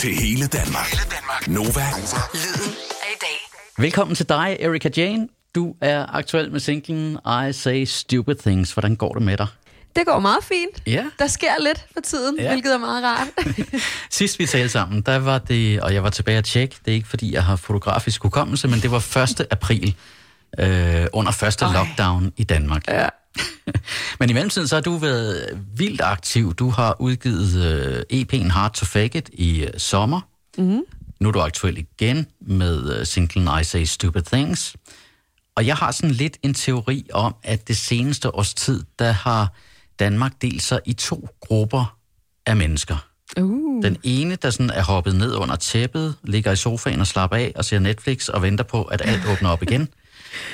til hele Danmark. Hele Danmark. Nova. Lyden af i dag. Velkommen til dig, Erika Jane. Du er aktuel med singlen I Say Stupid Things. Hvordan går det med dig? Det går meget fint. Ja. Der sker lidt for tiden, Ja. ja. hvilket er meget rart. Sidst vi talte sammen, der var det, og jeg var tilbage at tjekke, det er ikke fordi, jeg har fotografisk hukommelse, men det var 1. april øh, under første Ej. lockdown i Danmark. ja. Men i mellemtiden så har du været vildt aktiv. Du har udgivet øh, EP'en Hard to Fake It i øh, sommer. Mm. Nu er du aktuel igen med øh, singlen I Say Stupid Things. Og jeg har sådan lidt en teori om, at det seneste års tid, der har Danmark delt sig i to grupper af mennesker. Uh. Den ene, der sådan er hoppet ned under tæppet, ligger i sofaen og slapper af og ser Netflix og venter på, at alt åbner op igen.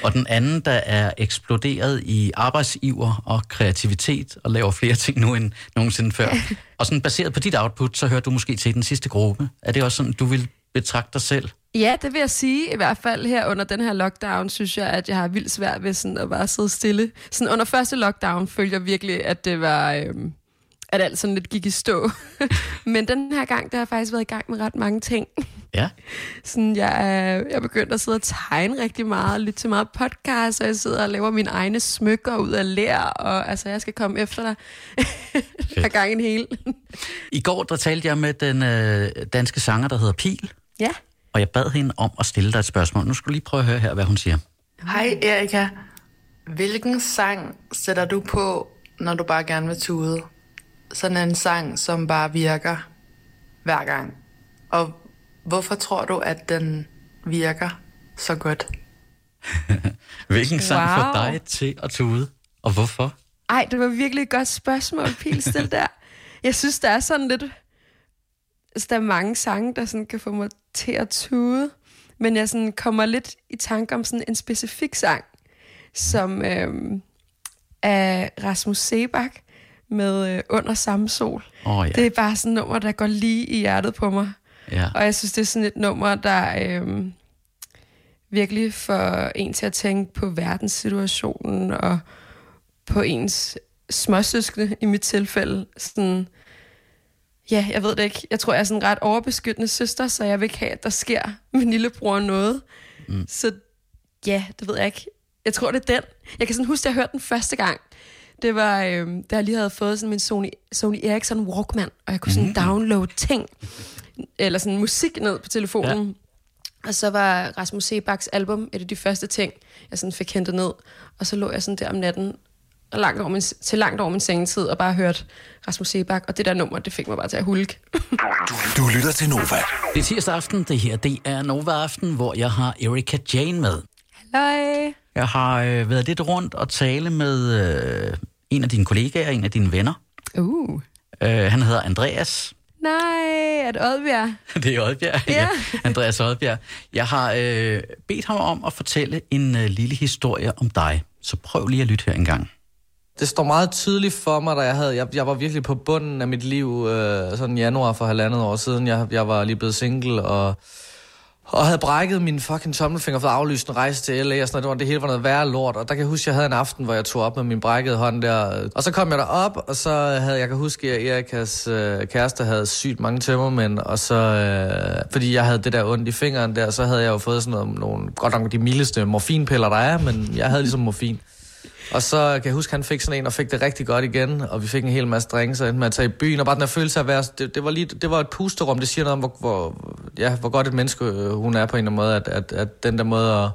Og den anden, der er eksploderet i arbejdsiver og kreativitet og laver flere ting nu end nogensinde før. Og sådan baseret på dit output, så hører du måske til den sidste gruppe. Er det også sådan, du vil betragte dig selv? Ja, det vil jeg sige. I hvert fald her under den her lockdown, synes jeg, at jeg har vildt svært ved sådan at bare sidde stille. Sådan under første lockdown følte jeg virkelig, at det var... Øhm, at alt sådan lidt gik i stå. Men den her gang, der har jeg faktisk været i gang med ret mange ting. Ja. Sådan, jeg, er, jeg er begyndt at sidde og tegne rigtig meget, lytte til meget podcast, og jeg sidder og laver mine egne smykker ud af lær, og altså, jeg skal komme efter dig. Jeg har gang i en hel. I går, der talte jeg med den øh, danske sanger, der hedder Pil, ja. og jeg bad hende om at stille dig et spørgsmål. Nu skal du lige prøve at høre her, hvad hun siger. Hej Erika. Hvilken sang sætter du på, når du bare gerne vil tude? Sådan en sang, som bare virker hver gang. Og hvorfor tror du, at den virker så godt? Hvilken sang får Wow. dig til at tude, og hvorfor? Ej, det var virkelig et godt spørgsmål, Pilstil der. Jeg synes, der er sådan lidt... Altså, der er mange sange, der sådan kan få mig til at tude. Men jeg sådan kommer lidt i tanke om sådan en specifik sang, som øhm, er Rasmus Sebak med øh, Under samme sol. Oh, ja. Det er bare sådan et nummer, der går lige i hjertet på mig. ja. Og jeg synes, det er sådan et nummer, der øhm, virkelig får en til at tænke på verdenssituationen og på ens småsøskende i mit tilfælde. Sådan, ja, jeg ved det ikke. Jeg tror, jeg er sådan en ret overbeskyttende søster, så jeg vil ikke have, at der sker min lillebror noget. Mm. Så ja, det ved jeg ikke. Jeg tror, det er den. Jeg kan sådan huske, at jeg hørte den første gang. Det var, øhm, da jeg lige havde fået sådan min Sony, Sony Ericsson Walkman, og jeg kunne sådan mm. downloade ting, eller sådan musik ned på telefonen. Ja. Og så var Rasmus Sebaks album et af de første ting, jeg sådan fik hentet ned. Og så lå jeg sådan der om natten, og langt over min, til langt over min sengetid, og bare hørte Rasmus Sebak. Og det der nummer, det fik mig bare til at hulke. Du lytter til Nova. Det er tirsdag aften, det her det er Nova Aften, hvor jeg har Erika Jane med. Hej. Jeg har øh, været lidt rundt og tale med øh, en af dine kollegaer, en af dine venner. Uh. Øh, han hedder Andreas. Nej, er det Oddbjerg? Det er Oddbjerg. Ja. Andreas Oddbjerg. Jeg har øh, bedt ham om at fortælle en øh, lille historie om dig. Så prøv lige at lytte her en gang. Det står meget tydeligt for mig, da jeg havde... Jeg, jeg var virkelig på bunden af mit liv, øh, sådan i januar for halvandet år siden. Jeg, jeg var lige blevet single, og, og havde brækket min fucking tommelfinger for at aflyse en rejse til LA og sådan noget. Det, var, det hele var noget værre lort. Og der kan jeg huske, at jeg havde en aften, hvor jeg tog op med min brækkede hånd der. Og så kom jeg derop, og så havde jeg kan huske, at Erikas øh, kæreste havde sygt mange tømmermænd. Og så, øh, fordi jeg havde det der ondt i fingeren der, så havde jeg jo fået sådan noget, nogle, godt nok de mildeste morfinpiller, der er, men jeg havde ligesom morfin. Og så kan jeg huske, at han fik sådan en og fik det rigtig godt igen, og vi fik en hel masse drinks og endte med at tage i byen, og bare den her følelse af at være, det, det, var, lige, det var et pusterum, det siger noget om, hvor, hvor, ja, hvor godt et menneske øh, hun er på en eller anden måde, at, at, at den der måde at,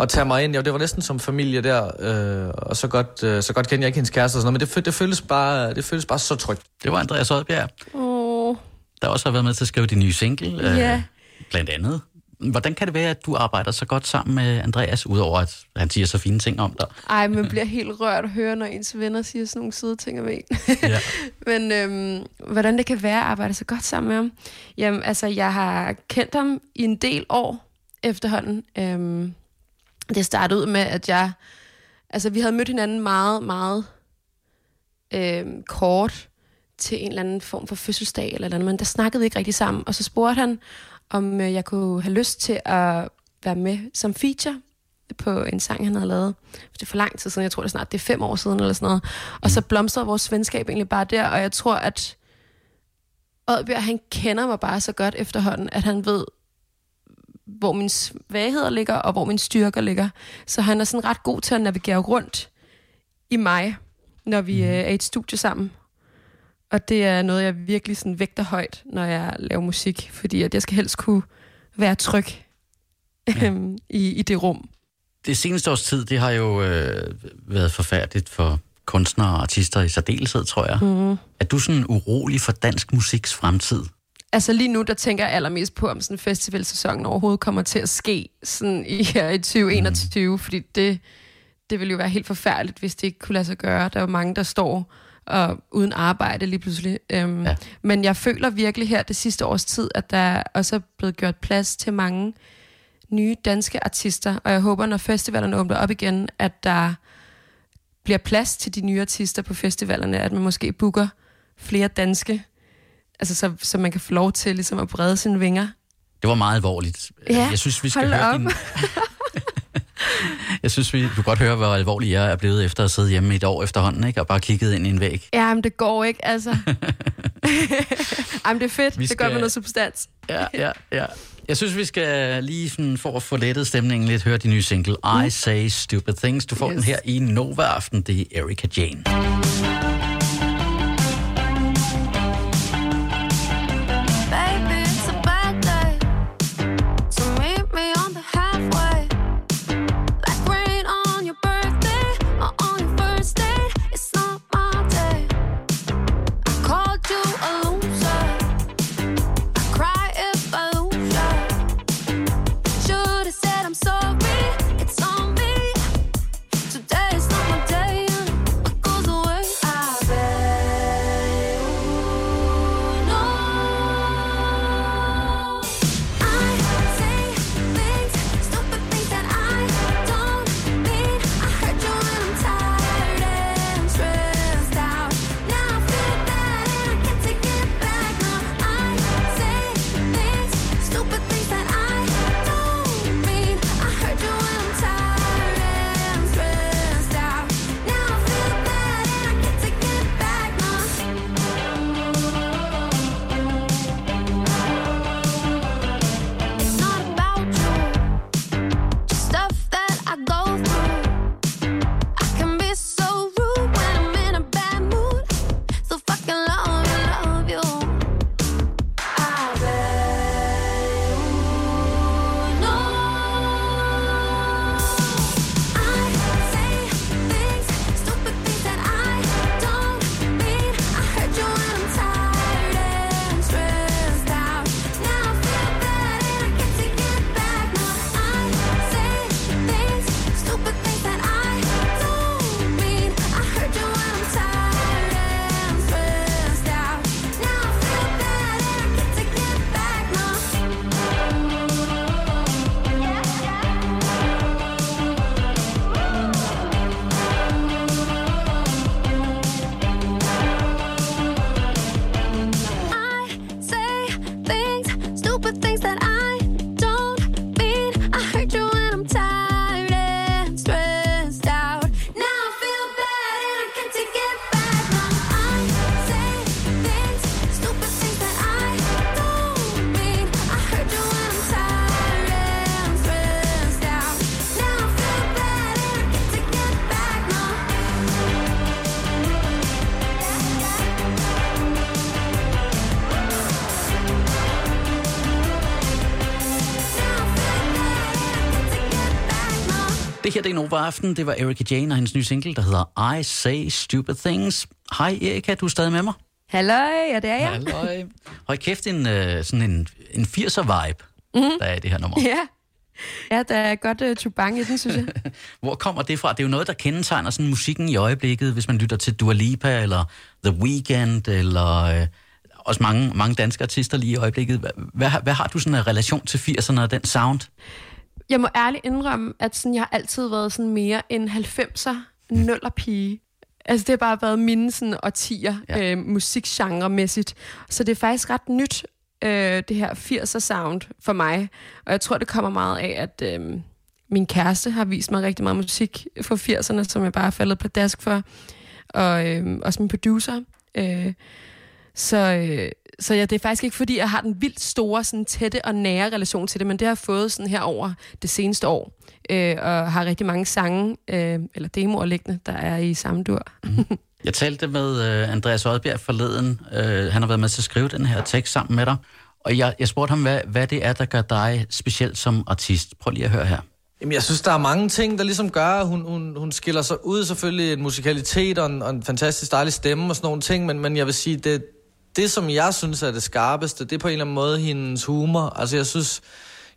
at tage mig ind, ja, det var næsten som familie der, øh, og så godt, øh, så godt kendte jeg ikke hendes kæreste og sådan noget, men det, det, føles bare, det føles bare så trygt. Det var Andreas Oddbjerg, Åh, der også har været med til at skrive din nye single. øh, Ja. Blandt andet. Hvordan kan det være, at du arbejder så godt sammen med Andreas, udover at han siger så fine ting om dig? ej, man bliver helt rørt at høre, når ens venner siger sådan nogle søde ting om en. Ja. Men øhm, hvordan det kan være at arbejde så godt sammen med ham? Jamen, altså, jeg har kendt ham i en del år efterhånden. Øhm, det startede ud med, at jeg... Altså, vi havde mødt hinanden meget, meget øhm, kort til en eller anden form for fødselsdag eller noget, men der snakkede vi ikke rigtig sammen. Og så spurgte han, om øh, jeg kunne have lyst til at være med som feature på en sang, han havde lavet. Det er for lang tid siden, jeg tror det er snart, det er fem år siden eller sådan noget. Og så blomstrede vores venskab egentlig bare der, og jeg tror, at Oddbjørn, han kender mig bare så godt efterhånden, at han ved, hvor mine svagheder ligger, og hvor mine styrker ligger. Så han er sådan ret god til at navigere rundt i mig, når vi mm. er i et studie sammen. Og det er noget, jeg virkelig sådan vægter højt, når jeg laver musik, fordi at jeg skal helst kunne være tryg ja. i, i det rum. Det seneste års tid, det har jo øh, været forfærdeligt for kunstnere og artister i særdeleshed, tror jeg. Mm. Er du sådan urolig for dansk musiks fremtid? Altså lige nu, der tænker jeg allermest på, om sådan festivalsæsonen overhovedet kommer til at ske sådan i, her i 2021, mm. fordi det, det ville jo være helt forfærdeligt, hvis det ikke kunne lade sig gøre. Der er jo mange, der står og uden arbejde lige pludselig. Øhm, ja. Men jeg føler virkelig her det sidste års tid, at der også er blevet gjort plads til mange nye danske artister, og jeg håber, når festivalerne åbner op igen, at der bliver plads til de nye artister på festivalerne, at man måske booker flere danske, altså så, så man kan få lov til ligesom at brede sine vinger. Det var meget alvorligt. Ja, jeg synes, vi skal høre op. din... jeg synes, vi du godt høre, hvor alvorlig jeg er blevet efter at sidde hjemme et år efterhånden, ikke? og bare kigget ind i en væg. Ja, men det går ikke, altså. Jamen, det er fedt. Vi skal... Det gør med noget substans. ja, ja, ja. Jeg synes, vi skal lige sådan, for at få lettet stemningen lidt, høre de nye single I Say Stupid Things. Du får yes. den her i Nova Aften. Det er Erika Jane. Her det er Nova Aften. Det var Erika Jane og hendes nye single, der hedder I Say Stupid Things. Hej Erika, du er stadig med mig? Halløj, ja det er jeg. Halløj. Hold kæft, en, uh, sådan en, en 80'er-vibe, mm-hmm. der er i det her nummer. Ja. Ja, der er godt uh, tubang i den, synes jeg. Hvor kommer det fra? Det er jo noget, der kendetegner sådan musikken i øjeblikket, hvis man lytter til Dua Lipa, eller The Weeknd, eller uh, også mange, mange danske artister lige i øjeblikket. Hvad, hvad, hvad har du sådan en relation til 80'erne og den sound? Jeg må ærligt indrømme, at sådan, jeg har altid været sådan mere en 90'er nuller pige. Altså, det har bare været mine sådan, årtier ja. øh, musikgenre-mæssigt. Så det er faktisk ret nyt, øh, det her 80'er sound for mig. Og jeg tror, det kommer meget af, at øh, min kæreste har vist mig rigtig meget musik fra 80'erne, som jeg bare er faldet på dask for. Og øh, også min producer. Øh, Så, øh, så ja, det er faktisk ikke, fordi jeg har den vildt store, sådan tætte og nære relation til det, men det har jeg fået sådan her over det seneste år, øh, og har rigtig mange sange, øh, eller demoer liggende, der er i samme dur. Jeg talte med øh, Andreas Oddbjerg forleden. Øh, han har været med til at skrive den her tekst sammen med dig. Og jeg, jeg spurgte ham, hvad, hvad det er, der gør dig specielt som artist. Prøv lige at høre her. Jamen, jeg synes, der er mange ting, der ligesom gør, at hun, hun, hun skiller sig ud. Selvfølgelig en musikalitet og en, og en fantastisk dejlig stemme og sådan nogle ting, men, men jeg vil sige, det, det, som jeg synes er det skarpeste, det er på en eller anden måde hendes humor. Altså, jeg synes,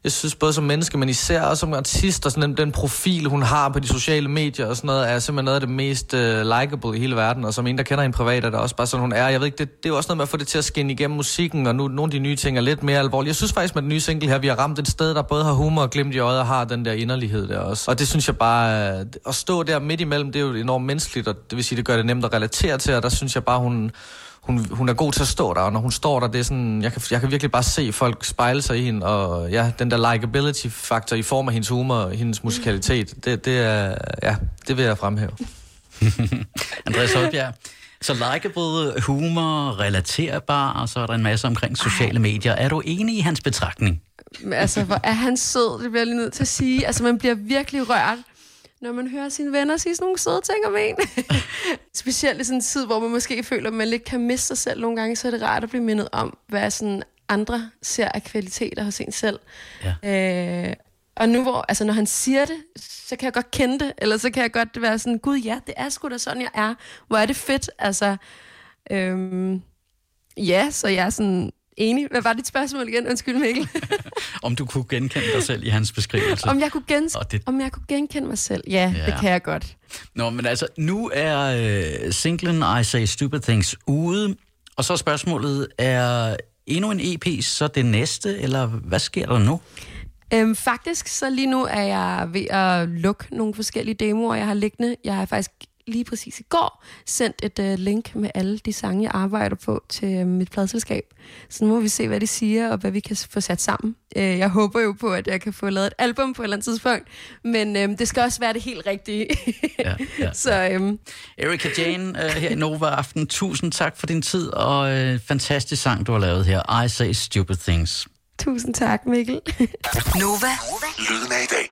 jeg synes både som menneske, men især også som artist, og sådan den, den profil, hun har på de sociale medier og sådan noget, er simpelthen noget af det mest øh, uh, likable i hele verden. Og som en, der kender hende privat, er det også bare sådan, hun er. Jeg ved ikke, det, det er jo også noget med at få det til at skinne igennem musikken, og nu nogle af de nye ting er lidt mere alvorlige. Jeg synes faktisk med den nye single her, vi har ramt et sted, der både har humor og glimt i øjet og har den der inderlighed der også. Og det synes jeg bare, uh, at stå der midt imellem, det er jo enormt menneskeligt, og det vil sige, det gør det nemt at relatere til, og der synes jeg bare, hun hun, hun er god til at stå der, og når hun står der, det er sådan, jeg kan, jeg kan virkelig bare se folk spejle sig i hende, og ja, den der likability-faktor i form af hendes humor og hendes musikalitet, det, det er, ja, det vil jeg fremhæve. Andreas Højbjerg, så likeable, humor, relaterbar, og så er der en masse omkring sociale medier. Er du enig i hans betragtning? altså, hvor er han sød, det bliver jeg lige nødt til at sige. Altså, man bliver virkelig rørt, når man hører sine venner sige sådan nogle søde ting om en. Specielt i sådan en tid, hvor man måske føler, at man lidt kan miste sig selv nogle gange, så er det rart at blive mindet om, hvad sådan andre ser af kvaliteter hos en selv. Ja. Øh, og nu hvor, altså når han siger det, så kan jeg godt kende det, eller så kan jeg godt være sådan, gud ja, det er sgu da sådan, jeg er. Hvor er det fedt, altså. Øhm, ja, så jeg er sådan enig. Hvad var dit spørgsmål igen? Undskyld, Mikkel. om du kunne genkende dig selv i hans beskrivelse. om, jeg kunne gens- det... om jeg kunne genkende mig selv? Ja, ja, det kan jeg godt. Nå, men altså, nu er øh, singlen I Say Stupid Things ude, og så spørgsmålet, er endnu en EP så det næste, eller hvad sker der nu? Øhm, faktisk, så lige nu er jeg ved at lukke nogle forskellige demoer, jeg har liggende. Jeg har faktisk lige præcis i går sendt et uh, link med alle de sange, jeg arbejder på til uh, mit pladselskab. Så nu må vi se, hvad de siger, og hvad vi kan få sat sammen. Uh, jeg håber jo på, at jeg kan få lavet et album på et eller andet tidspunkt, men uh, det skal også være det helt rigtige. ja, ja. Så, um... Erika Jane uh, her i Nova Aften, tusind tak for din tid, og uh, fantastisk sang, du har lavet her. I Say Stupid Things. Tusind tak, Mikkel. Nova. Lyden af i dag.